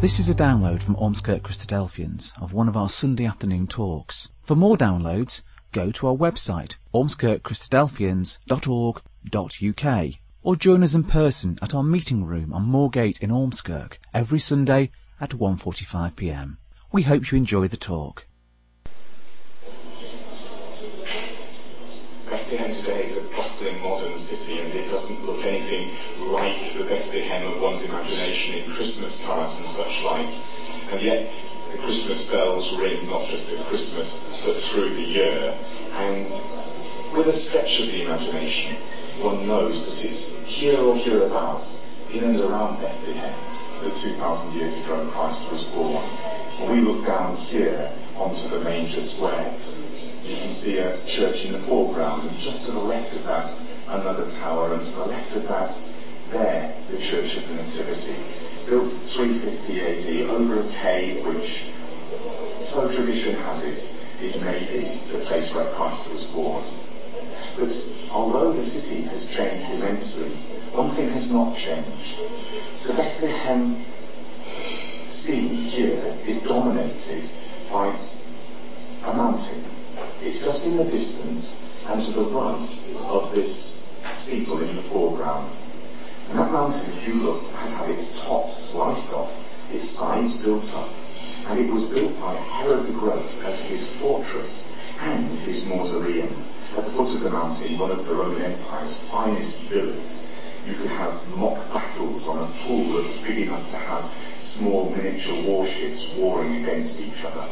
This is a download from Ormskirk Christadelphians of one of our Sunday afternoon talks. For more downloads, go to our website ormskirkchristadelphians.org.uk or join us in person at our meeting room on Moorgate in Ormskirk every Sunday at 1.45pm. We hope you enjoy the talk. Today is a bustling modern city and it doesn't look anything like the Bethlehem of one's imagination in Christmas cards and such like. And yet the Christmas bells ring not just at Christmas but through the year. And with a stretch of the imagination, one knows that it's here or hereabouts, in and around Bethlehem, that 2,000 years ago Christ was born. When we look down here onto the manger square, you can see a church in the foreground, and just to the left of that, another tower, and to the left of that, there, the Church of the Nativity, built 350 AD over a cave which, so tradition has it, is maybe the place where Christ was born. But although the city has changed immensely, one thing has not changed. The Bethlehem scene here is dominated by a mountain. It's just in the distance and to the right of this steeple in the foreground. And that mountain, if you look, has had its top sliced off, its sides built up, and it was built by Herod the Great as his fortress and his mausoleum. At the foot of the mountain, one of the Roman Empire's finest villas, you could have mock battles on a pool that was big enough to have small miniature warships warring against each other.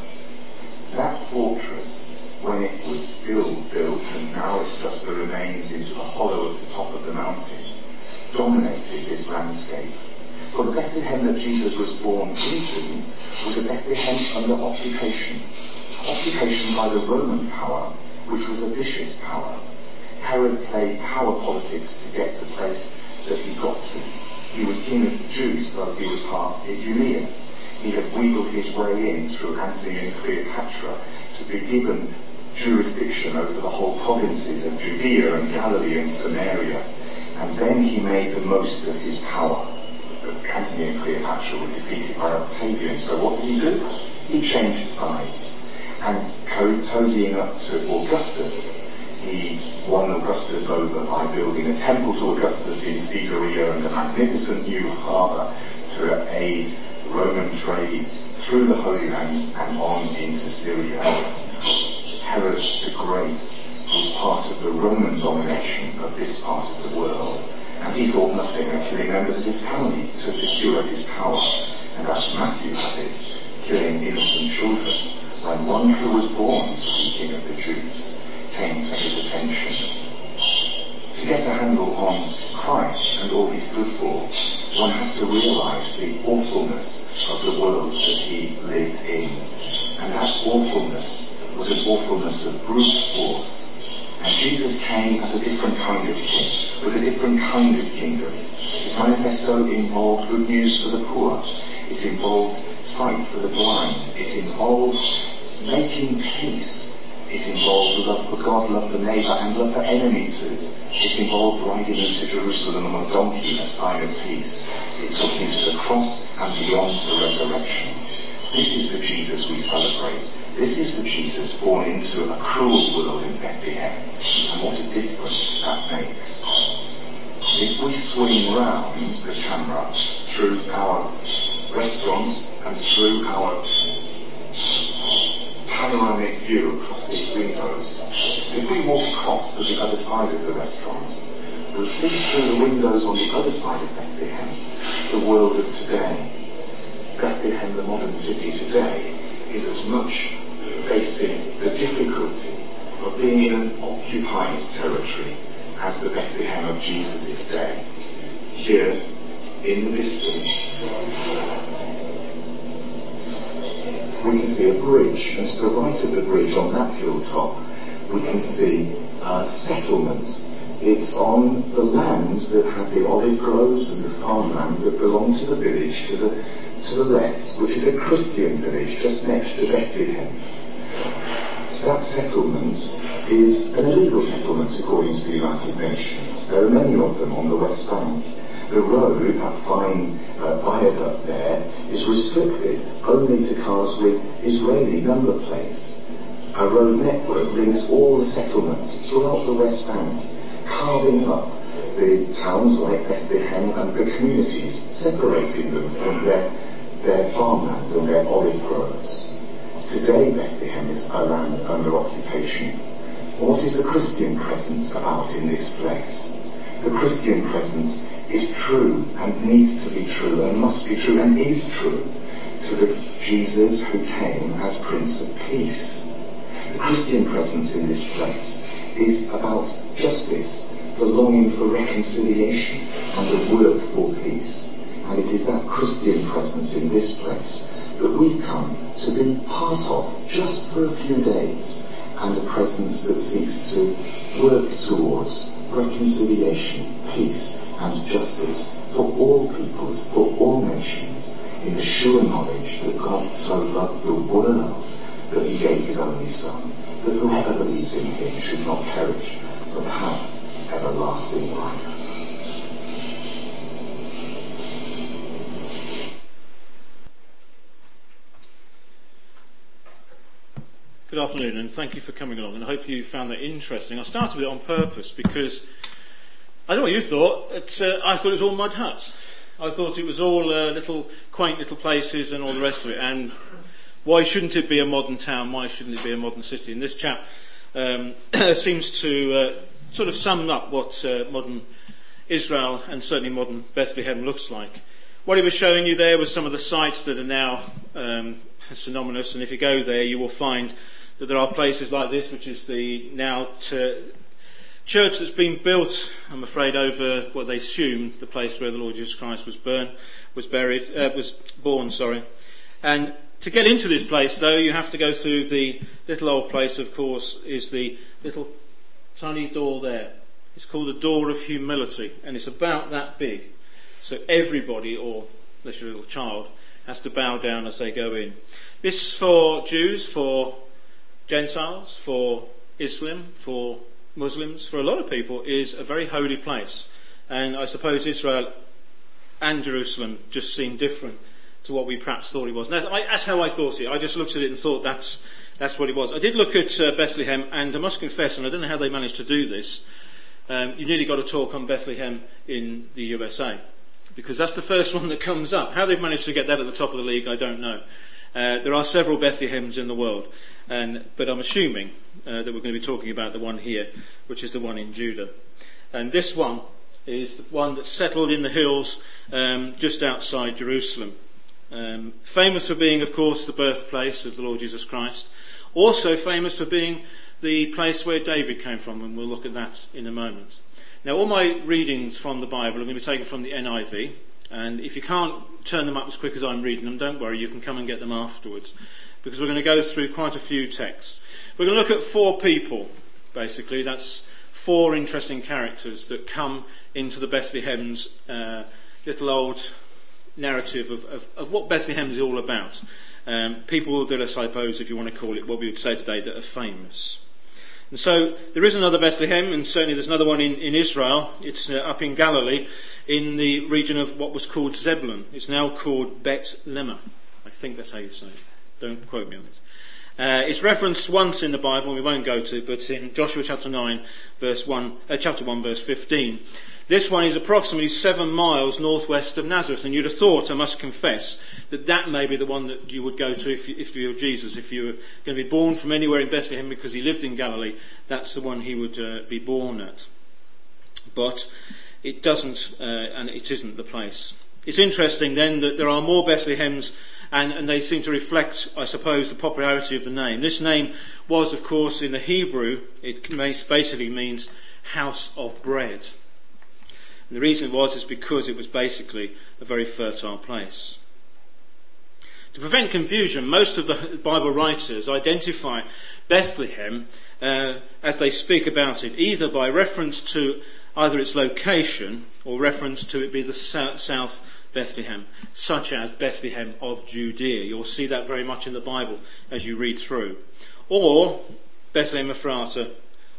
That fortress when it was still built and now it's just the remains into the hollow at the top of the mountain, dominated this landscape. For the Bethlehem that Jesus was born into was a Bethlehem under occupation. Occupation by the Roman power, which was a vicious power. Herod played power politics to get the place that he got to. He was king of the Jews, though he was half Idumean. He had wheedled his way in through Antony and Cleopatra to be given jurisdiction over the whole provinces of Judea and Galilee and Samaria. And then he made the most of his power. But Antony and Cleopatra were defeated by Octavian. So what did he do? He changed sides. And toadying up to Augustus, he won Augustus over by building a temple to Augustus in Caesarea and a magnificent new harbour to aid Roman trade through the Holy Land and on into Syria. Herod the Great was part of the Roman domination of this part of the world, and he thought nothing of killing members of his family to secure his power. And as Matthew it, killing innocent children, when one who was born to be king of the Jews came to his attention. To get a handle on Christ and all he stood for, one has to realize the awfulness of the world that he lived in. And that awfulness was an awfulness of brute force. And Jesus came as a different kind of king, with a different kind of kingdom. His manifesto involved good news for the poor. It involved sight for the blind. It involved making peace. It involved love for God, love for neighbour, and love for enemy too. It involved riding into Jerusalem on a donkey, a sign of peace. It took him to the cross and beyond the resurrection. This is the Jesus we celebrate. This is the Jesus born into a cruel world in Bethlehem. And what a difference that makes. If we swing round the camera through our restaurants and through our panoramic view across these windows, if we walk across to the other side of the restaurants, we'll see through the windows on the other side of Bethlehem the world of today. Bethlehem, the modern city today, is as much facing the difficulty of being in an occupied territory as the Bethlehem of Jesus' day. Here, in the distance, we see a bridge, and to the right of the bridge on that hilltop, we can see uh, settlements. It's on the lands that had the olive groves and the farmland that belonged to the village to the, to the left, which is a Christian village just next to Bethlehem that settlement is an illegal settlement according to the United Nations. There are many of them on the West Bank. The road, that fine uh, viaduct there, is restricted only to cars with Israeli number plates. A road network links all the settlements throughout the West Bank, carving up the towns like Bethlehem and the communities, separating them from their, their farmland and their olive groves. Today Bethlehem is a land under occupation. What is the Christian presence about in this place? The Christian presence is true and needs to be true and must be true and is true to the Jesus who came as Prince of Peace. The Christian presence in this place is about justice, the longing for reconciliation and the work for peace. And it is that Christian presence in this place that we come to be part of just for a few days and a presence that seeks to work towards reconciliation, peace and justice for all peoples, for all nations, in the sure knowledge that God so loved the world that he gave his only Son, that whoever believes in him should not perish, but have everlasting life. Good afternoon, and thank you for coming along, and I hope you found that interesting. I started with it on purpose because I don't know what you thought. Uh, I thought it was all mud huts. I thought it was all uh, little quaint little places and all the rest of it. And why shouldn't it be a modern town? Why shouldn't it be a modern city? And this chap um, seems to uh, sort of sum up what uh, modern Israel and certainly modern Bethlehem looks like. What he was showing you there was some of the sites that are now um, synonymous, and if you go there, you will find that there are places like this, which is the now church that's been built, I'm afraid, over what they assume the place where the Lord Jesus Christ was burned, was buried, uh, was born, sorry. And to get into this place, though, you have to go through the little old place, of course, is the little tiny door there. It's called the door of humility, and it's about that big. So everybody, or unless you're a little child, has to bow down as they go in. This is for Jews, for Gentiles, for Islam, for Muslims, for a lot of people, is a very holy place. And I suppose Israel and Jerusalem just seem different to what we perhaps thought it was. That's, I, that's how I thought it. I just looked at it and thought that's, that's what it was. I did look at uh, Bethlehem, and I must confess, and I don't know how they managed to do this, um, you nearly got a talk on Bethlehem in the USA. Because that's the first one that comes up. How they've managed to get that at the top of the league, I don't know. Uh, there are several Bethlehems in the world, and, but I'm assuming uh, that we're going to be talking about the one here, which is the one in Judah. And this one is the one that settled in the hills um, just outside Jerusalem. Um, famous for being, of course, the birthplace of the Lord Jesus Christ. Also famous for being the place where David came from, and we'll look at that in a moment. Now, all my readings from the Bible are going to be taken from the NIV, and if you can't turn them up as quick as I'm reading them, don't worry, you can come and get them afterwards, because we're going to go through quite a few texts. We're going to look at four people, basically. That's four interesting characters that come into the Bethlehem's uh, little old narrative of, of, of, what Bethlehem is all about. Um, people that I suppose, if you want to call it what we would say today, that are famous. And so there is another Bethlehem, and certainly there's another one in, in Israel. It's uh, up in Galilee, in the region of what was called Zebulun. It's now called Bet Lemah. I think that's how you say it. Don't quote me on it. Uh, it's referenced once in the Bible, we won't go to, but in Joshua chapter 9, verse 1, uh, chapter 1, verse 15. This one is approximately seven miles northwest of Nazareth, and you'd have thought, I must confess, that that may be the one that you would go to if you, if you were Jesus. If you were going to be born from anywhere in Bethlehem because he lived in Galilee, that's the one he would uh, be born at. But it doesn't, uh, and it isn't the place. It's interesting then that there are more Bethlehems and, and they seem to reflect, I suppose, the popularity of the name. This name was, of course, in the Hebrew, it basically means house of bread. And the reason it was is because it was basically a very fertile place. To prevent confusion, most of the Bible writers identify Bethlehem uh, as they speak about it, either by reference to either its location or reference to it be the south Bethlehem, such as Bethlehem of Judea. You'll see that very much in the Bible as you read through. Or Bethlehem Ephrata,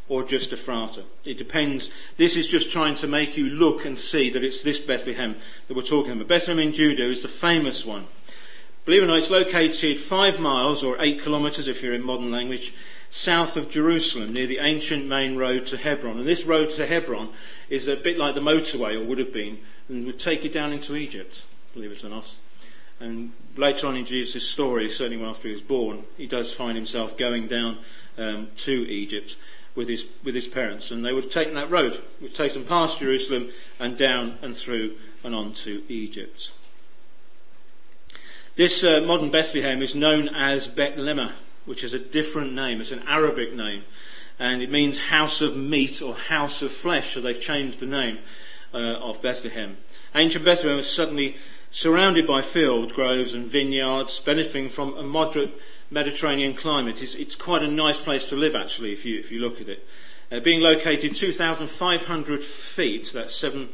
or just Ephrata. It depends. This is just trying to make you look and see that it's this Bethlehem that we're talking about. Bethlehem in Judah is the famous one. Believe it or not, it's located five miles or eight kilometres if you're in modern language south of Jerusalem near the ancient main road to Hebron. And this road to Hebron is a bit like the motorway, or would have been, and would take you down into Egypt, believe it or not. And later on in Jesus' story, certainly after he was born, he does find himself going down um, to Egypt with his, with his parents. And they would have taken that road, would take them past Jerusalem and down and through and on to Egypt. This uh, modern Bethlehem is known as Bethlehem, which is a different name. It's an Arabic name. And it means house of meat or house of flesh, so they've changed the name uh, of Bethlehem. Ancient Bethlehem was suddenly surrounded by field, groves, and vineyards, benefiting from a moderate Mediterranean climate. It's, it's quite a nice place to live, actually, if you, if you look at it. Uh, being located 2,500 feet, that's 7,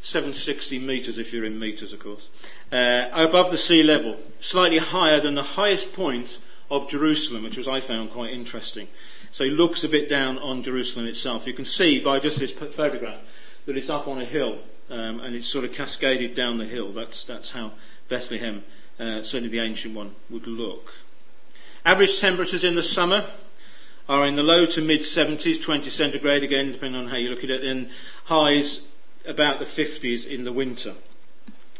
760 metres if you're in metres, of course, uh, above the sea level, slightly higher than the highest point of Jerusalem, which was I found quite interesting. So he looks a bit down on Jerusalem itself. You can see by just this photograph that it's up on a hill um, and it's sort of cascaded down the hill. That's, that's how Bethlehem, uh, certainly the ancient one, would look. Average temperatures in the summer are in the low to mid 70s, 20 centigrade again, depending on how you look at it, and highs about the 50s in the winter.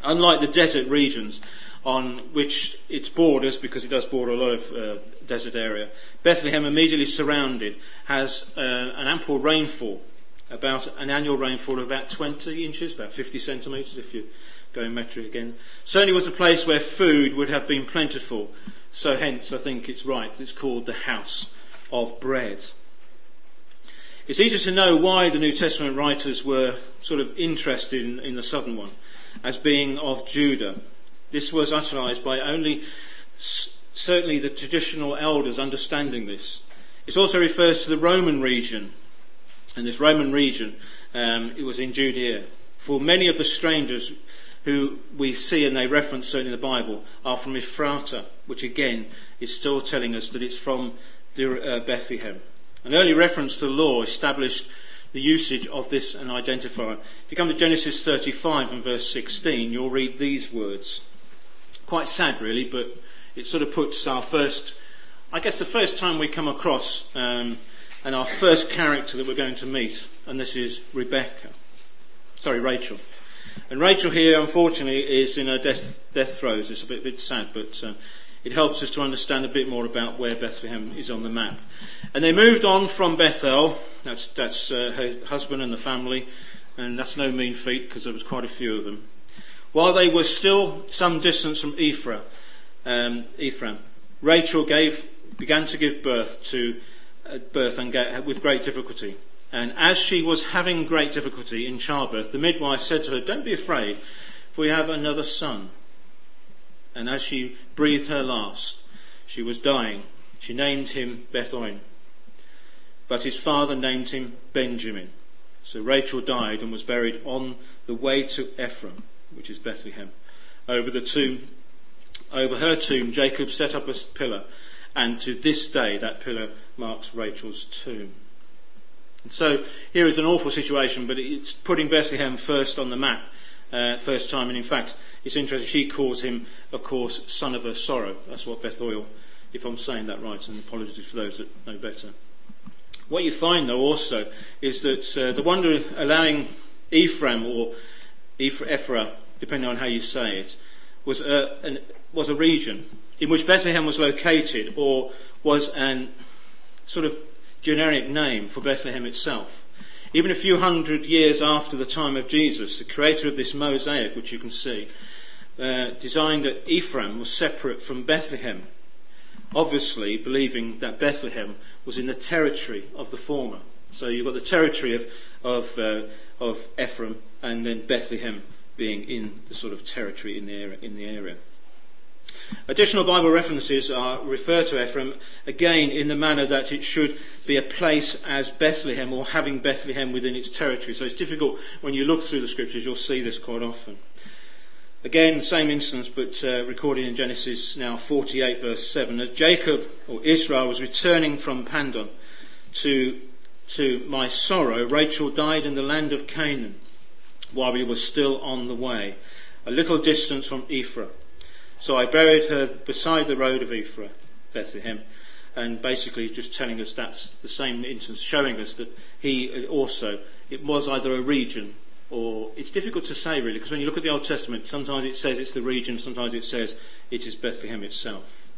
Unlike the desert regions on which its borders, because it does border a lot of uh, desert area, Bethlehem, immediately surrounded, has uh, an ample rainfall about an annual rainfall of about 20 inches, about 50 centimetres if you're going metric again. Certainly was a place where food would have been plentiful, so hence I think it's right, it's called the house of bread. It's easy to know why the New Testament writers were sort of interested in, in the southern one, as being of Judah. This was utterized by only certainly the traditional elders understanding this. It also refers to the Roman region and this Roman region, um, it was in Judea. For many of the strangers who we see and they reference certainly in the Bible are from Ephrata, which again is still telling us that it's from the, uh, Bethlehem. An early reference to the law established the usage of this and identifier. If you come to Genesis 35 and verse 16, you'll read these words. Quite sad, really, but it sort of puts our first, I guess, the first time we come across um, and our first character that we're going to meet, and this is Rebecca. Sorry, Rachel. And Rachel here, unfortunately, is in her death, death throes. It's a bit, bit sad, but uh, it helps us to understand a bit more about where Bethlehem is on the map. And they moved on from Bethel, that's, that's uh, her husband and the family, and that's no mean feat because there was quite a few of them. While they were still some distance from Ephraim, um, Ephraim Rachel gave, began to give birth to at birth and get, with great difficulty. And as she was having great difficulty in childbirth, the midwife said to her, Don't be afraid, for we have another son. And as she breathed her last, she was dying. She named him Bethoin. But his father named him Benjamin. So Rachel died and was buried on the way to Ephraim, which is Bethlehem. Over the tomb, over her tomb, Jacob set up a pillar, and to this day that pillar marks Rachel's tomb. And so here is an awful situation, but it's putting Bethlehem first on the map, uh, first time. And in fact, it's interesting. She calls him, of course, son of her sorrow. That's what Bethuel, if I'm saying that right, and apologies for those that know better. What you find, though, also, is that uh, the wonder allowing Ephraim or Ephra, depending on how you say it, was a, an, was a region in which Bethlehem was located, or was an sort of generic name for Bethlehem itself. Even a few hundred years after the time of Jesus, the creator of this mosaic, which you can see, uh, designed that Ephraim was separate from Bethlehem, obviously believing that Bethlehem was in the territory of the former. So you've got the territory of, of, uh, of Ephraim and then Bethlehem being in the sort of territory in the area. In the area. Additional Bible references are, refer to Ephraim again in the manner that it should be a place as Bethlehem or having Bethlehem within its territory. So it's difficult when you look through the scriptures, you'll see this quite often. Again, same instance, but uh, recorded in Genesis now 48, verse 7. As Jacob or Israel was returning from Padan to to my sorrow, Rachel died in the land of Canaan while we were still on the way, a little distance from Ephraim. So I buried her beside the road of Ephraim, Bethlehem, and basically just telling us that's the same instance, showing us that he also, it was either a region or it's difficult to say really, because when you look at the Old Testament, sometimes it says it's the region, sometimes it says it is Bethlehem itself.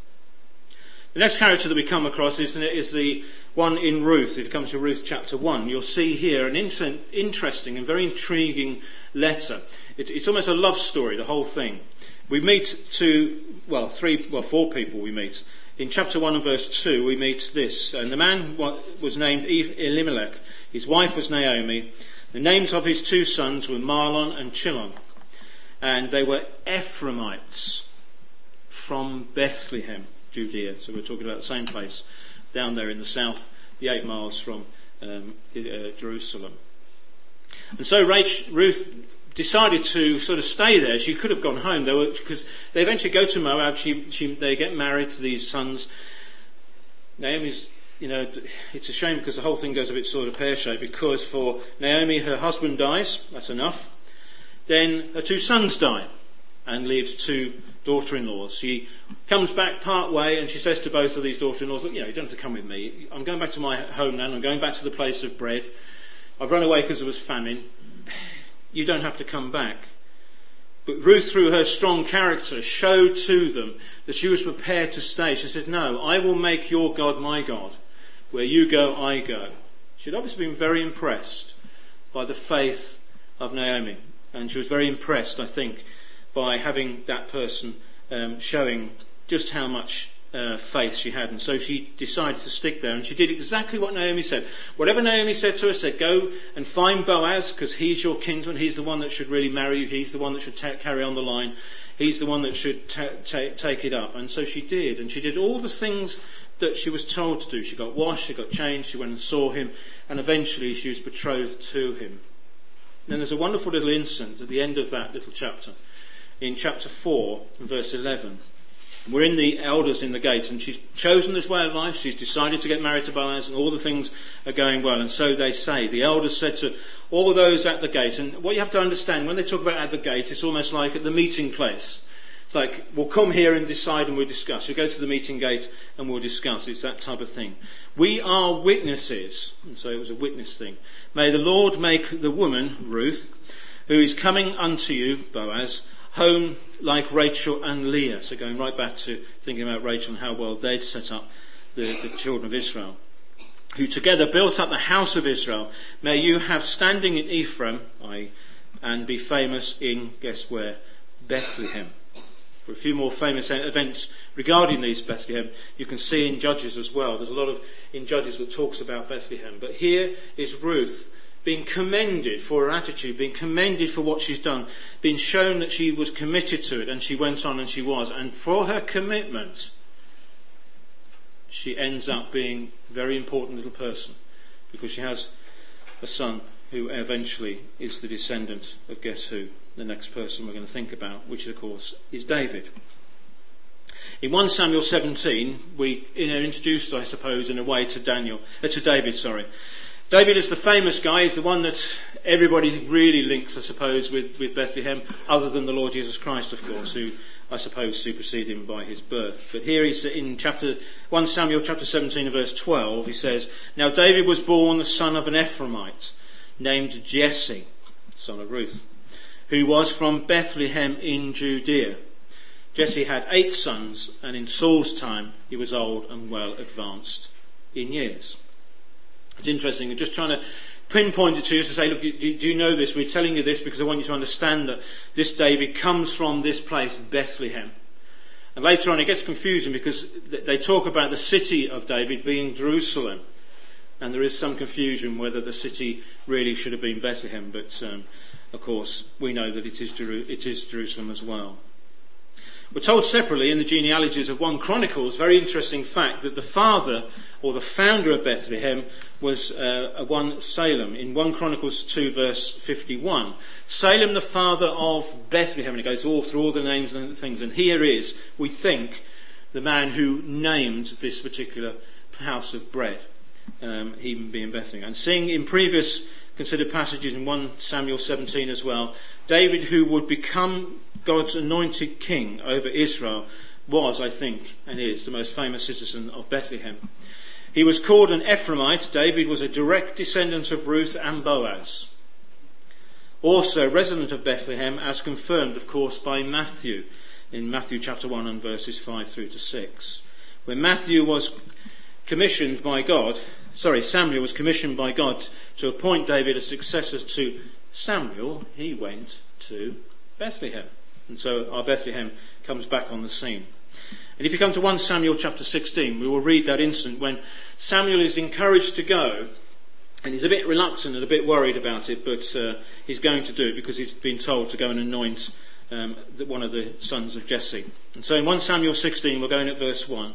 The next character that we come across is, is the one in Ruth. If you come to Ruth chapter 1, you'll see here an inter- interesting and very intriguing letter. It's, it's almost a love story, the whole thing. We meet two, well, three, well, four people we meet. In chapter 1 and verse 2, we meet this. And the man was named Elimelech. His wife was Naomi. The names of his two sons were Mahlon and Chilion. And they were Ephraimites from Bethlehem. Judea. So we're talking about the same place down there in the south, the eight miles from um, uh, Jerusalem. And so Ruth decided to sort of stay there. She could have gone home because they eventually go to Moab. She, she, they get married to these sons. Naomi's, you know, it's a shame because the whole thing goes a bit sort of pear shaped because for Naomi, her husband dies. That's enough. Then her two sons die and leaves two daughter-in-laws. She comes back part way and she says to both of these daughter-in-laws, look, you know, you don't have to come with me. I'm going back to my homeland. I'm going back to the place of bread. I've run away because there was famine. You don't have to come back. But Ruth, through her strong character, showed to them that she was prepared to stay. She said, no, I will make your God my God. Where you go, I go. She'd obviously been very impressed by the faith of Naomi. And she was very impressed, I think, by having that person um, showing just how much uh, faith she had. And so she decided to stick there. And she did exactly what Naomi said. Whatever Naomi said to her, said, go and find Boaz, because he's your kinsman. He's the one that should really marry you. He's the one that should ta- carry on the line. He's the one that should ta- ta- take it up. And so she did. And she did all the things that she was told to do. She got washed, she got changed, she went and saw him, and eventually she was betrothed to him. And then there's a wonderful little incident at the end of that little chapter in chapter 4, verse 11. We're in the elders in the gate, and she's chosen this way of life. She's decided to get married to Boaz, and all the things are going well. And so they say. The elders said to all those at the gate, and what you have to understand when they talk about at the gate, it's almost like at the meeting place. It's like, we'll come here and decide and we'll discuss. You go to the meeting gate and we'll discuss. It's that type of thing. We are witnesses. And so it was a witness thing. May the Lord make the woman, Ruth, who is coming unto you, Boaz, home like Rachel and Leah. So going right back to thinking about Rachel and how well they'd set up the, the children of Israel. Who together built up the house of Israel. May you have standing in Ephraim, and be famous in, guess where? Bethlehem. For a few more famous events regarding these Bethlehem, you can see in Judges as well. There's a lot of in Judges that talks about Bethlehem. But here is Ruth being commended for her attitude, being commended for what she's done, being shown that she was committed to it, and she went on and she was. And for her commitment, she ends up being a very important little person because she has a son who eventually is the descendant of guess who? The next person we're going to think about, which of course is David. In 1 Samuel 17, we are introduced, I suppose, in a way to Daniel, uh, to David, sorry. David is the famous guy. He's the one that everybody really links, I suppose, with, with Bethlehem, other than the Lord Jesus Christ, of course, who I suppose superseded him by his birth. But here he's in chapter 1 Samuel chapter 17 and verse 12. He says, Now David was born the son of an Ephraimite named Jesse, son of Ruth, who was from Bethlehem in Judea. Jesse had eight sons, and in Saul's time he was old and well advanced in years. It's interesting. I'm just trying to pinpoint it to you to say, look, do, do you know this? We're telling you this because I want you to understand that this David comes from this place, Bethlehem. And later on it gets confusing because they talk about the city of David being Jerusalem. And there is some confusion whether the city really should have been Bethlehem, but um, of course we know that it is, Jeru- it is Jerusalem as well. We're told separately in the genealogies of 1 Chronicles, very interesting fact, that the father or the founder of Bethlehem was uh, one Salem. In 1 Chronicles 2 verse 51. Salem the father of Bethlehem, and it goes all through all the names and things. And here is, we think, the man who named this particular house of bread. um, even be in Bethlehem. And seeing in previous considered passages in 1 Samuel 17 as well, David, who would become God's anointed king over Israel, was, I think, and is the most famous citizen of Bethlehem. He was called an Ephraimite. David was a direct descendant of Ruth and Boaz. Also, resident of Bethlehem, as confirmed, of course, by Matthew in Matthew chapter 1 and verses 5 through to 6. When Matthew was commissioned by God, sorry, Samuel was commissioned by God to appoint David as successor to Samuel, he went to Bethlehem. And so our Bethlehem comes back on the scene. And if you come to 1 Samuel chapter 16, we will read that incident when Samuel is encouraged to go, and he's a bit reluctant and a bit worried about it, but uh, he's going to do it because he's been told to go and anoint um, one of the sons of Jesse. And so in 1 Samuel 16, we're going at verse 1.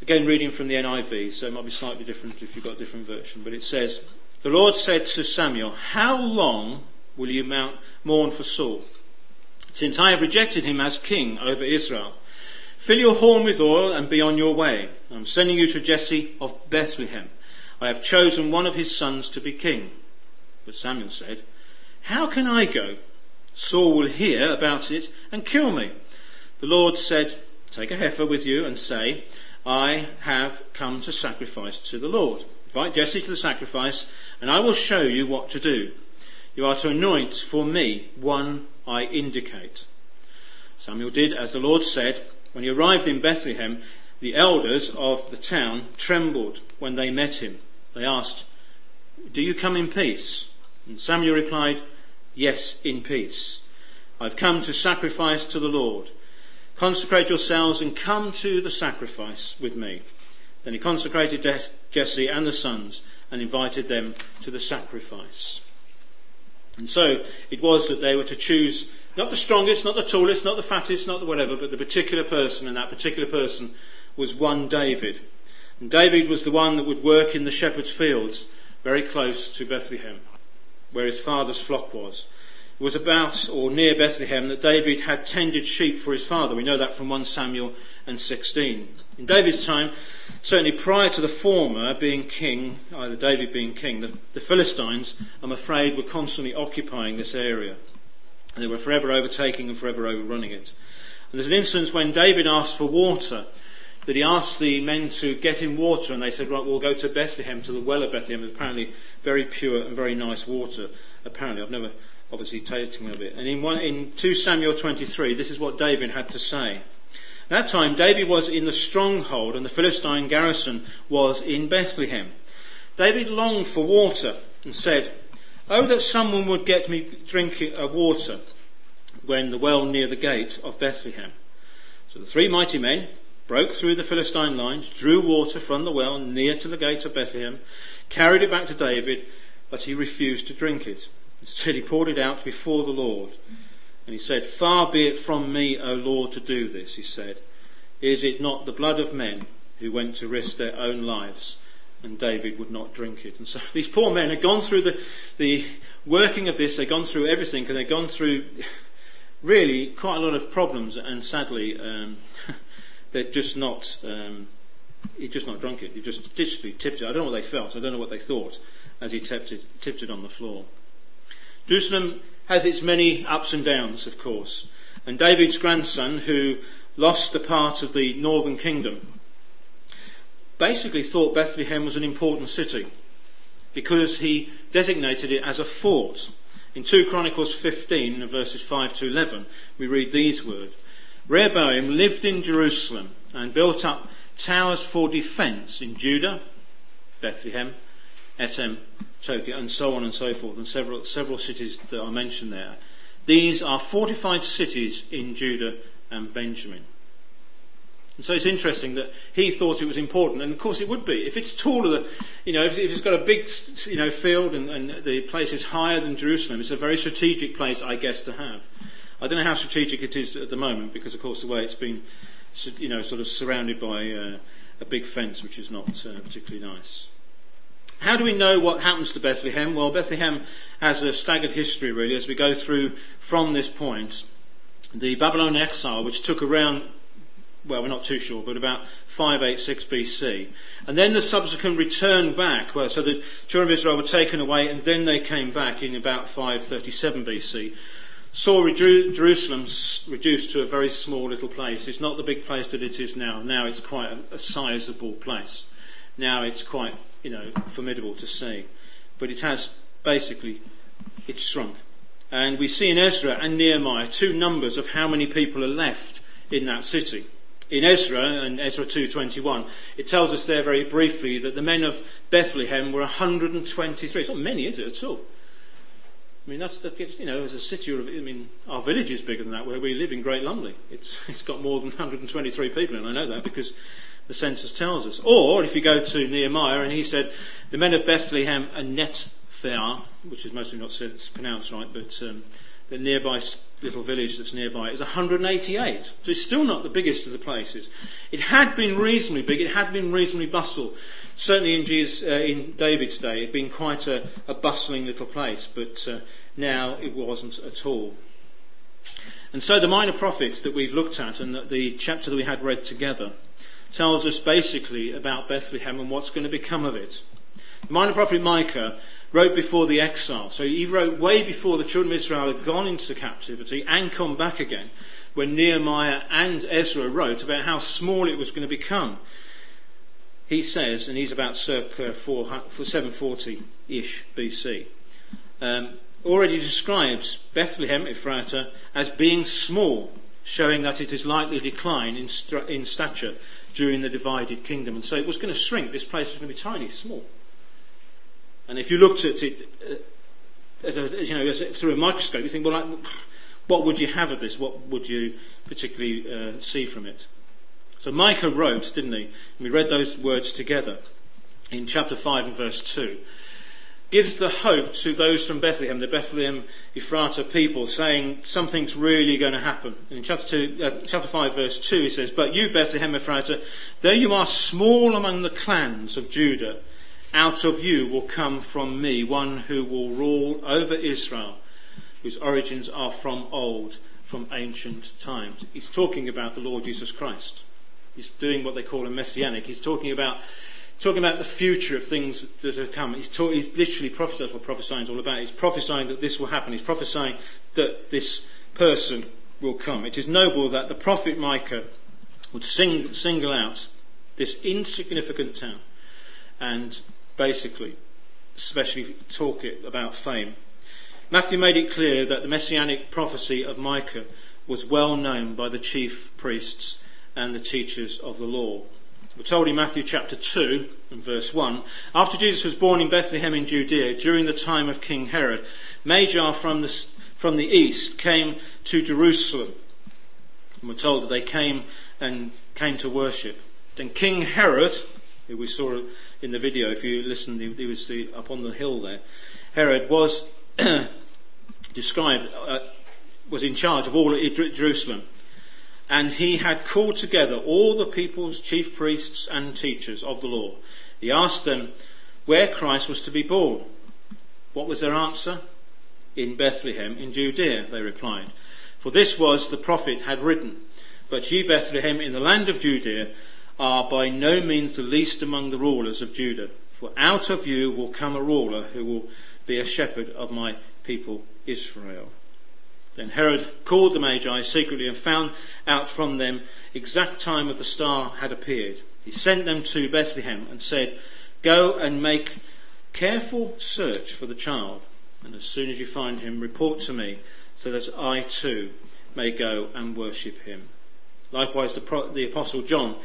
Again, reading from the NIV, so it might be slightly different if you've got a different version, but it says, The Lord said to Samuel, How long will you mount, mourn for Saul? Since I have rejected him as king over Israel. Fill your horn with oil and be on your way. I'm sending you to Jesse of Bethlehem. I have chosen one of his sons to be king. But Samuel said, How can I go? Saul will hear about it and kill me. The Lord said, Take a heifer with you and say, I have come to sacrifice to the Lord. Invite Jesse to the sacrifice, and I will show you what to do. You are to anoint for me one I indicate. Samuel did as the Lord said. When he arrived in Bethlehem, the elders of the town trembled when they met him. They asked, Do you come in peace? And Samuel replied, Yes, in peace. I've come to sacrifice to the Lord. Consecrate yourselves and come to the sacrifice with me. Then he consecrated Jesse and the sons and invited them to the sacrifice. And so it was that they were to choose not the strongest, not the tallest, not the fattest, not the whatever, but the particular person, and that particular person was one David. And David was the one that would work in the shepherd's fields very close to Bethlehem where his father's flock was. It was about or near Bethlehem that David had tended sheep for his father. We know that from 1 Samuel and 16. In David's time, certainly prior to the former being king, either David being king, the, the Philistines, I'm afraid, were constantly occupying this area. And they were forever overtaking and forever overrunning it. And there's an instance when David asked for water that he asked the men to get him water, and they said, Right, we'll go to Bethlehem, to the well of Bethlehem. Apparently very pure and very nice water. Apparently, I've never obviously tasted of it. And in, one, in 2 Samuel 23, this is what David had to say. At that time, David was in the stronghold, and the Philistine garrison was in Bethlehem. David longed for water and said, Oh, that someone would get me drink of water when the well near the gate of Bethlehem. So the three mighty men, broke through the Philistine lines, drew water from the well near to the gate of Bethlehem, carried it back to David, but he refused to drink it. Instead, he poured it out before the Lord. And he said, Far be it from me, O Lord, to do this, he said. Is it not the blood of men who went to risk their own lives? And David would not drink it. And so these poor men had gone through the, the working of this, they'd gone through everything, and they'd gone through really quite a lot of problems, and sadly, um, they're just not, um, he'd just not drunk it. He just digitally tipped it. I don't know what they felt. I don't know what they thought as he tipped it, tipped it on the floor. Jerusalem has its many ups and downs, of course. And David's grandson, who lost the part of the northern kingdom, basically thought Bethlehem was an important city because he designated it as a fort. In 2 Chronicles 15, verses 5 to 11, we read these words Rehoboam lived in Jerusalem and built up towers for defence in Judah, Bethlehem, Etam, Tekoa, and so on and so forth, and several, several cities that are mentioned there. These are fortified cities in Judah and Benjamin. And so it's interesting that he thought it was important, and of course it would be. If it's taller, you know, if, it's got a big, you know, field and, and the place is higher than Jerusalem, it's a very strategic place, I guess, to have. I don't know how strategic it is at the moment because, of course, the way it's been, you know, sort of surrounded by uh, a big fence, which is not uh, particularly nice. How do we know what happens to Bethlehem? Well, Bethlehem has a staggered history, really, as we go through from this point. The Babylonian exile, which took around well, we're not too sure, but about 586 BC. And then the subsequent return back, well, so the children of Israel were taken away and then they came back in about 537 BC. Saw Jerusalem reduced to a very small little place. It's not the big place that it is now. Now it's quite a, a sizable place. Now it's quite, you know, formidable to see. But it has basically, it's shrunk. And we see in Ezra and Nehemiah two numbers of how many people are left in that city. In Ezra, and Ezra 2.21, it tells us there very briefly that the men of Bethlehem were 123. It's not many, is it, at all? I mean, that's, you know, as a city, I mean, our village is bigger than that, where we live in Great Lumley. It's, it's got more than 123 people, and I know that because the census tells us. Or, if you go to Nehemiah, and he said, the men of Bethlehem and Netphah, which is mostly not pronounced right, but um, the nearby little village that's nearby is 188. So it's still not the biggest of the places. It had been reasonably big, it had been reasonably bustle. Certainly in, Jesus, uh, in David's day, it had been quite a, a bustling little place, but uh, now it wasn't at all. And so the minor prophets that we've looked at and the chapter that we had read together tells us basically about Bethlehem and what's going to become of it. The minor prophet Micah wrote before the exile. So he wrote way before the children of Israel had gone into captivity and come back again, when Nehemiah and Ezra wrote about how small it was going to become. He says, and he's about circa 740-ish BC, um, already describes Bethlehem, Ephrata, as being small, showing that it is likely to decline in, in stature during the divided kingdom. And so it was going to shrink. This place was going to be tiny, small. And if you looked at it uh, as, a, as, you know, as through a microscope, you think, well, like, what would you have of this? What would you particularly uh, see from it? So Micah wrote, didn't he? we read those words together in chapter 5 and verse 2. Gives the hope to those from Bethlehem, the Bethlehem Ephrata people, saying something's really going to happen. in chapter, two, uh, chapter 5, verse 2, he says, But you, Bethlehem Ephrata, though you are small among the clans of Judah, out of you will come from me one who will rule over Israel, whose origins are from old, from ancient times. He's talking about the Lord Jesus Christ. He's doing what they call a messianic. He's talking about talking about the future of things that are come. He's, talk, he's literally prophesying. What prophesying is all about. He's prophesying that this will happen. He's prophesying that this person will come. It is noble that the prophet Micah would sing, single out this insignificant town and basically, especially talk about fame. Matthew made it clear that the messianic prophecy of Micah was well known by the chief priests and the teachers of the law. We're told in Matthew chapter 2 and verse 1 After Jesus was born in Bethlehem in Judea during the time of King Herod, Magi from the, from the east came to Jerusalem. And we're told that they came and came to worship. Then King Herod, who we saw in the video, if you listened, he, was the, up on the hill there. Herod was described, uh, was in charge of all Jerusalem. And he had called together all the people's chief priests and teachers of the law. He asked them where Christ was to be born. What was their answer? In Bethlehem, in Judea, they replied. For this was the prophet had written. But ye, Bethlehem, in the land of Judea, are by no means the least among the rulers of Judah, for out of you will come a ruler who will be a shepherd of my people Israel. Then Herod called the Magi secretly and found out from them exact time of the star had appeared. He sent them to Bethlehem and said, Go and make careful search for the child, and as soon as you find him, report to me, so that I too may go and worship him. Likewise, the, the Apostle John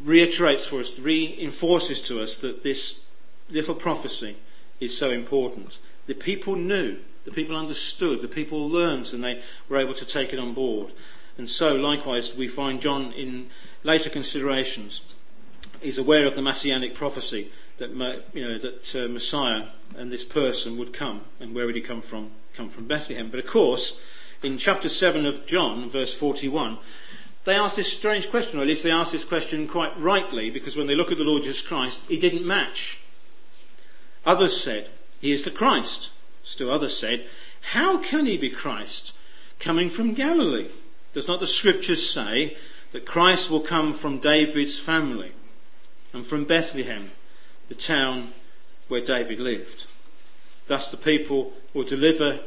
reiterates for us, reinforces to us that this little prophecy is so important. The people knew, the people understood, the people learned, and they were able to take it on board. And so, likewise, we find John in later considerations is aware of the messianic prophecy that you know that uh, Messiah and this person would come, and where would he come from? Come from Bethlehem. But of course, in chapter seven of John, verse forty-one, they ask this strange question, or at least they ask this question quite rightly, because when they look at the Lord Jesus Christ, he didn't match. Others said, He is the Christ. Still others said, How can he be Christ, coming from Galilee? Does not the scriptures say that Christ will come from David's family and from Bethlehem, the town where David lived. Thus the people will deliver,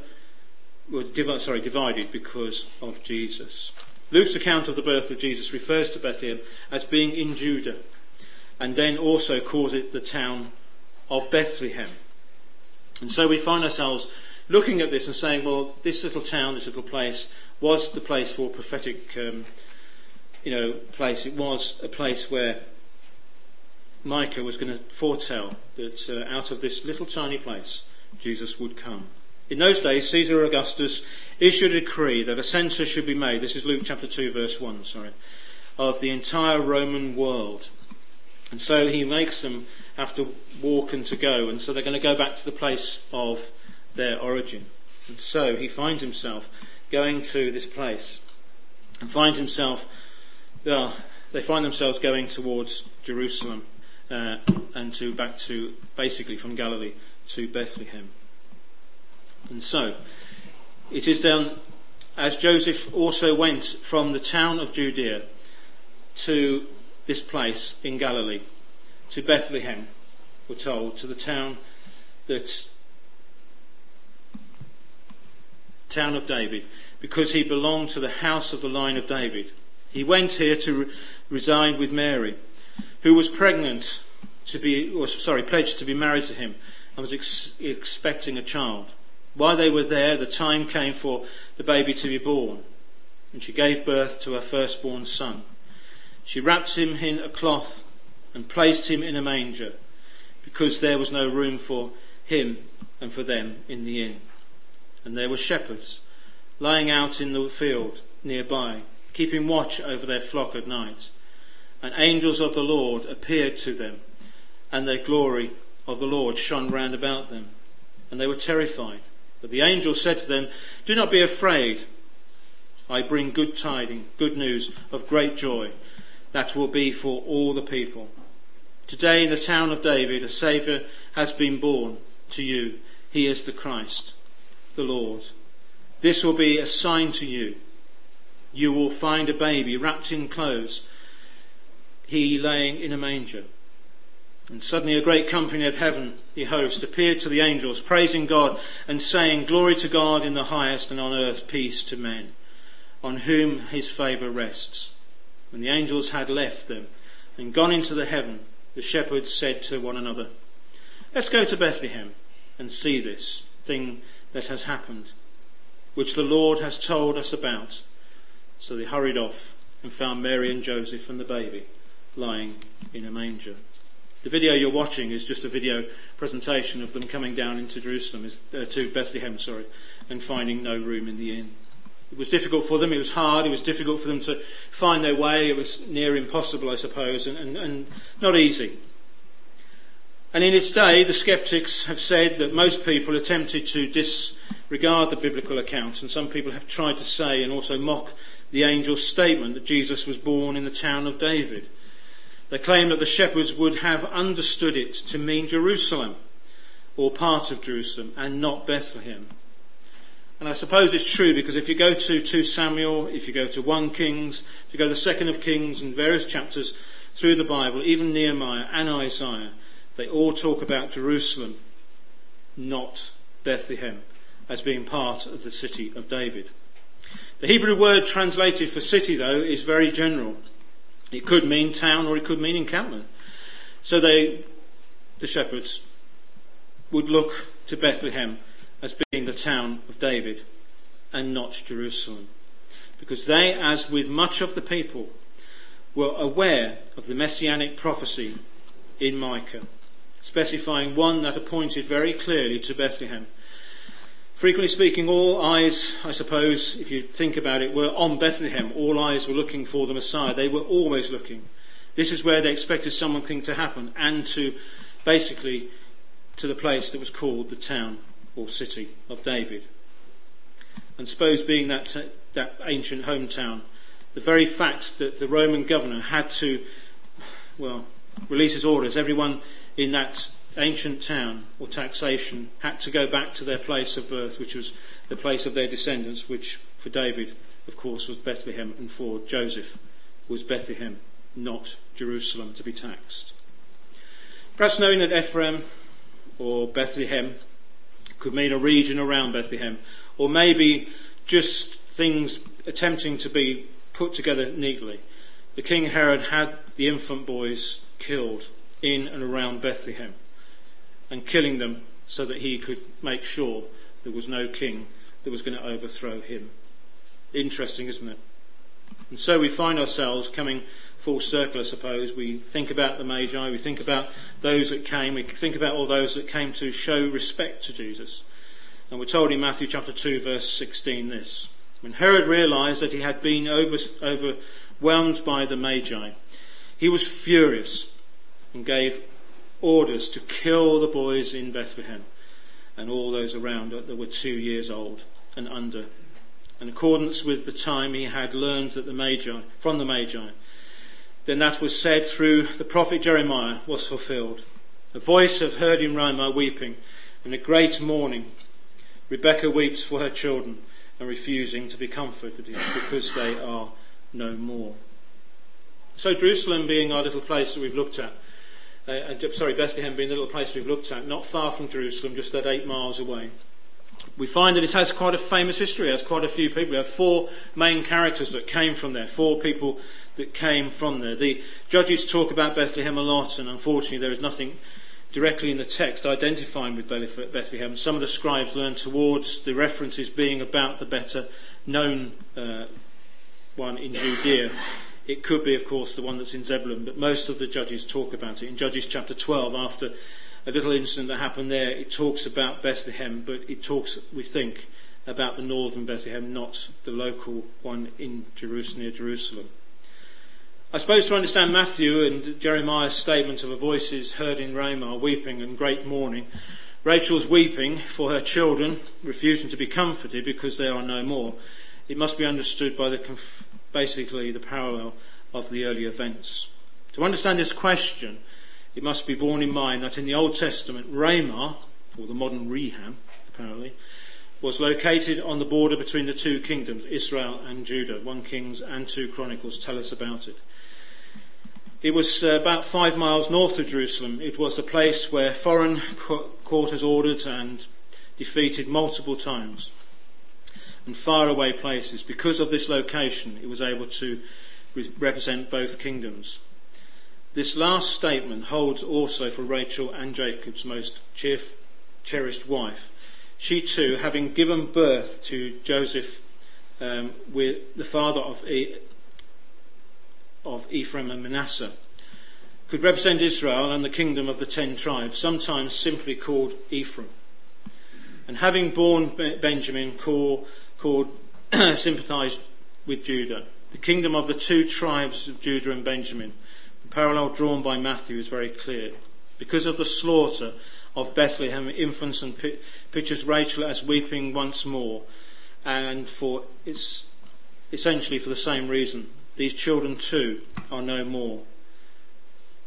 were sorry, divided because of Jesus. Luke's account of the birth of Jesus refers to Bethlehem as being in Judah and then also calls it the town of Bethlehem. And so we find ourselves looking at this and saying, well, this little town, this little place, was the place for prophetic, um, you know, place. It was a place where Micah was going to foretell that uh, out of this little tiny place, Jesus would come. In those days, Caesar Augustus issued a decree that a census should be made. This is Luke chapter 2, verse 1, sorry, of the entire Roman world. And so he makes them have to walk and to go, and so they're going to go back to the place of their origin. And so he finds himself going to this place and finds himself, well, they find themselves going towards Jerusalem uh, and to back to basically from Galilee to Bethlehem. And so it is done as Joseph also went from the town of Judea to this place in Galilee, to Bethlehem, we're told, to the town that town of David, because he belonged to the house of the line of David. He went here to re- reside with Mary, who was pregnant to be, or sorry, pledged to be married to him and was ex- expecting a child. While they were there, the time came for the baby to be born, and she gave birth to her firstborn son. She wrapped him in a cloth and placed him in a manger, because there was no room for him and for them in the inn. And there were shepherds lying out in the field nearby, keeping watch over their flock at night. And angels of the Lord appeared to them, and the glory of the Lord shone round about them. And they were terrified. But the angel said to them, Do not be afraid. I bring good tidings, good news of great joy that will be for all the people. Today in the town of David, a Saviour has been born to you. He is the Christ the Lord. This will be a sign to you. You will find a baby wrapped in clothes, he laying in a manger. And suddenly a great company of heaven, the host, appeared to the angels, praising God and saying, Glory to God in the highest and on earth peace to men, on whom his favour rests. When the angels had left them and gone into the heaven, the shepherds said to one another, Let's go to Bethlehem and see this thing that has happened, which the Lord has told us about. So they hurried off and found Mary and Joseph and the baby lying in a manger. The video you're watching is just a video presentation of them coming down into Jerusalem, uh, to Bethlehem, sorry, and finding no room in the inn. It was difficult for them, it was hard, it was difficult for them to find their way, it was near impossible, I suppose, and, and, and not easy. And in its day, the skeptics have said that most people attempted to disregard the biblical accounts, and some people have tried to say and also mock the angel's statement that Jesus was born in the town of David. They claim that the shepherds would have understood it to mean Jerusalem, or part of Jerusalem, and not Bethlehem. And I suppose it's true because if you go to 2 Samuel, if you go to 1 Kings, if you go to the 2nd of Kings and various chapters through the Bible, even Nehemiah and Isaiah, they all talk about Jerusalem, not Bethlehem, as being part of the city of David. The Hebrew word translated for city, though, is very general. It could mean town or it could mean encampment. So they, the shepherds, would look to Bethlehem as being the town of David and not Jerusalem. Because they, as with much of the people, were aware of the messianic prophecy in Micah specifying one that appointed very clearly to Bethlehem. Frequently speaking, all eyes, I suppose, if you think about it, were on Bethlehem. All eyes were looking for the Messiah. They were always looking. This is where they expected something to happen and to basically to the place that was called the town or city of David. And suppose being that, uh, that ancient hometown, the very fact that the Roman governor had to, well, release his orders, everyone in that ancient town or taxation had to go back to their place of birth, which was the place of their descendants, which for David, of course, was Bethlehem, and for Joseph, was Bethlehem, not Jerusalem, to be taxed. Perhaps knowing that Ephraim or Bethlehem could mean a region around Bethlehem, or maybe just things attempting to be put together neatly. The King Herod had the infant boys killed in and around Bethlehem and killing them so that he could make sure there was no king that was going to overthrow him. Interesting, isn't it? And so we find ourselves coming full circle, I suppose. We think about the Magi, we think about those that came, we think about all those that came to show respect to Jesus. And we're told in Matthew chapter 2, verse 16 this. When Herod realized that he had been over, overwhelmed by the Magi, he was furious and gave orders to kill the boys in Bethlehem and all those around that were two years old and under. In accordance with the time he had learned that the Magi, from the Magi, then that was said through the prophet Jeremiah was fulfilled. A voice of heard in Ramah weeping, and a great mourning. Rebekah weeps for her children and refusing to be comforted because they are no more. So Jerusalem being our little place that we've looked at, uh, uh, sorry, Bethlehem being the little place we've looked at, not far from Jerusalem, just that eight miles away. We find that it has quite a famous history, it has quite a few people. We have four main characters that came from there, four people that came from there. The judges talk about Bethlehem a lot, and unfortunately, there is nothing directly in the text identifying with Bethlehem. Some of the scribes learn towards the references being about the better known uh, one in Judea. It could be, of course, the one that's in Zebulun, but most of the judges talk about it. In Judges chapter 12, after a little incident that happened there, it talks about Bethlehem, but it talks, we think, about the northern Bethlehem, not the local one in Jerusalem, near Jerusalem. I suppose to understand Matthew and Jeremiah's statement of a voices heard in Ramah, weeping and great mourning, Rachel's weeping for her children, refusing to be comforted because they are no more. It must be understood by the conf- basically the parallel of the early events. To understand this question, it must be borne in mind that in the Old Testament, Ramah, or the modern Reham, apparently, was located on the border between the two kingdoms, Israel and Judah. 1 Kings and 2 Chronicles tell us about it. It was uh, about five miles north of Jerusalem. It was the place where foreign quarters ordered and defeated multiple times. And faraway places. Because of this location, it was able to re- represent both kingdoms. This last statement holds also for Rachel and Jacob's most cherished wife. She too, having given birth to Joseph, um, with the father of e- of Ephraim and Manasseh, could represent Israel and the kingdom of the ten tribes, sometimes simply called Ephraim. And having borne Benjamin, called, called sympathized with Judah. The kingdom of the two tribes of Judah and Benjamin. The parallel drawn by Matthew is very clear. Because of the slaughter of Bethlehem infants and pictures Rachel as weeping once more, and for it's essentially for the same reason. These children too are no more.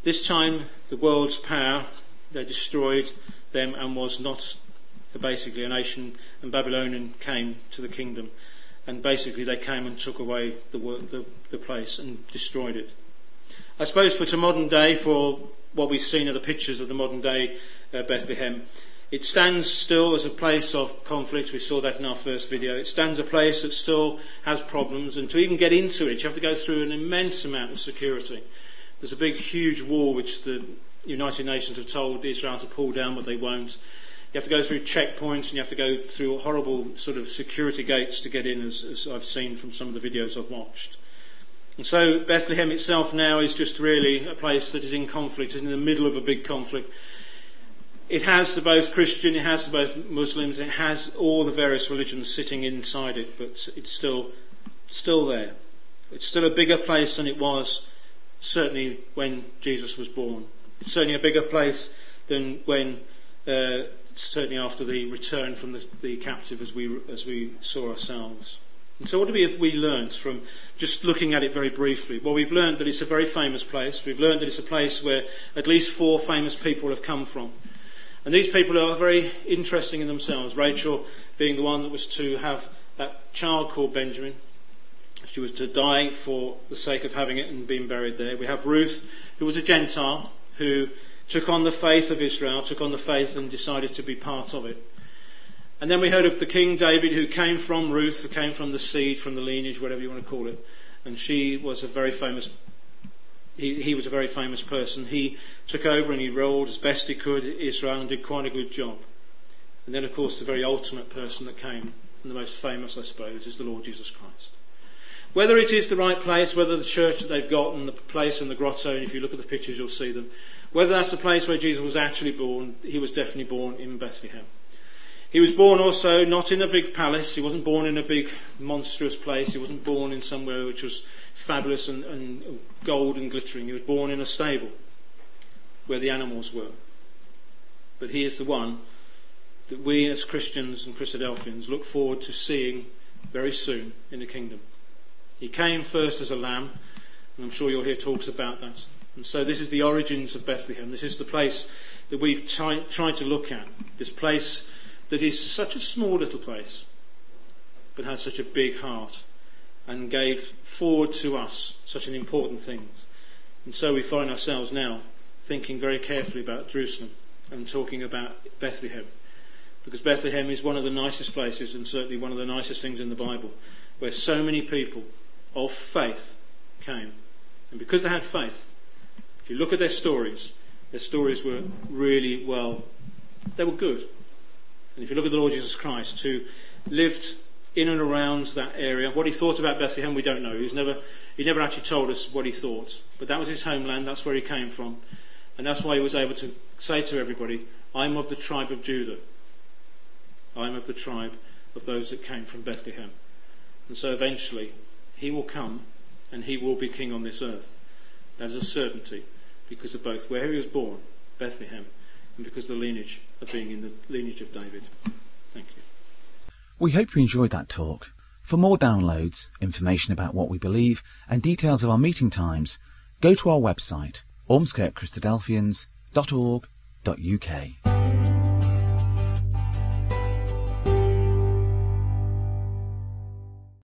This time, the world's power, they destroyed them and was not basically a nation, and Babylonian came to the kingdom. And basically, they came and took away the, the, the place and destroyed it. I suppose for to modern day, for what we've seen of the pictures of the modern day uh, Bethlehem, it stands still as a place of conflict. We saw that in our first video. It stands a place that still has problems, and to even get into it, you have to go through an immense amount of security. There's a big, huge wall which the United Nations have told Israel to pull down, but they won't. You have to go through checkpoints and you have to go through horrible sort of security gates to get in, as, as I've seen from some of the videos I've watched. And so Bethlehem itself now is just really a place that is in conflict, is in the middle of a big conflict it has the both Christian, it has the both Muslims, it has all the various religions sitting inside it, but it's still, still there. It's still a bigger place than it was certainly when Jesus was born. It's certainly a bigger place than when, uh, certainly after the return from the, the captive as we, as we saw ourselves. And so what have we, we learned from just looking at it very briefly? Well, we've learned that it's a very famous place. We've learned that it's a place where at least four famous people have come from. And these people are very interesting in themselves. Rachel being the one that was to have that child called Benjamin. She was to die for the sake of having it and being buried there. We have Ruth, who was a Gentile, who took on the faith of Israel, took on the faith and decided to be part of it. And then we heard of the King David, who came from Ruth, who came from the seed, from the lineage, whatever you want to call it. And she was a very famous, he, he was a very famous person. He took over and he ruled as best he could Israel and did quite a good job. And then, of course, the very ultimate person that came, and the most famous, I suppose, is the Lord Jesus Christ. Whether it is the right place, whether the church that they've got and the place in the grotto, and if you look at the pictures you'll see them, whether that's the place where Jesus was actually born, he was definitely born in Bethlehem. He was born also not in a big palace, he wasn't born in a big monstrous place, he wasn't born in somewhere which was fabulous and, and gold and glittering. He was born in a stable where the animals were. But he is the one that we as Christians and Christadelphians look forward to seeing very soon in the kingdom. He came first as a lamb, and I'm sure you'll hear talks about that. And so this is the origins of Bethlehem. This is the place that we've tried to look at. This place that is such a small little place, but has such a big heart and gave forward to us such an important thing. And so we find ourselves now thinking very carefully about Jerusalem and talking about Bethlehem. Because Bethlehem is one of the nicest places and certainly one of the nicest things in the Bible where so many people of faith came. And because they had faith, if you look at their stories, their stories were really well, they were good. And if you look at the Lord Jesus Christ, who lived in and around that area, what he thought about Bethlehem, we don't know. He's never, he never actually told us what he thought. But that was his homeland, that's where he came from. And that's why he was able to say to everybody, I'm of the tribe of Judah. I'm of the tribe of those that came from Bethlehem. And so eventually, he will come and he will be king on this earth. That is a certainty because of both where he was born, Bethlehem, and because of the lineage of being in the lineage of David. Thank you. We hope you enjoyed that talk. For more downloads, information about what we believe, and details of our meeting times, go to our website, ormskirkchristadelphians.org.uk.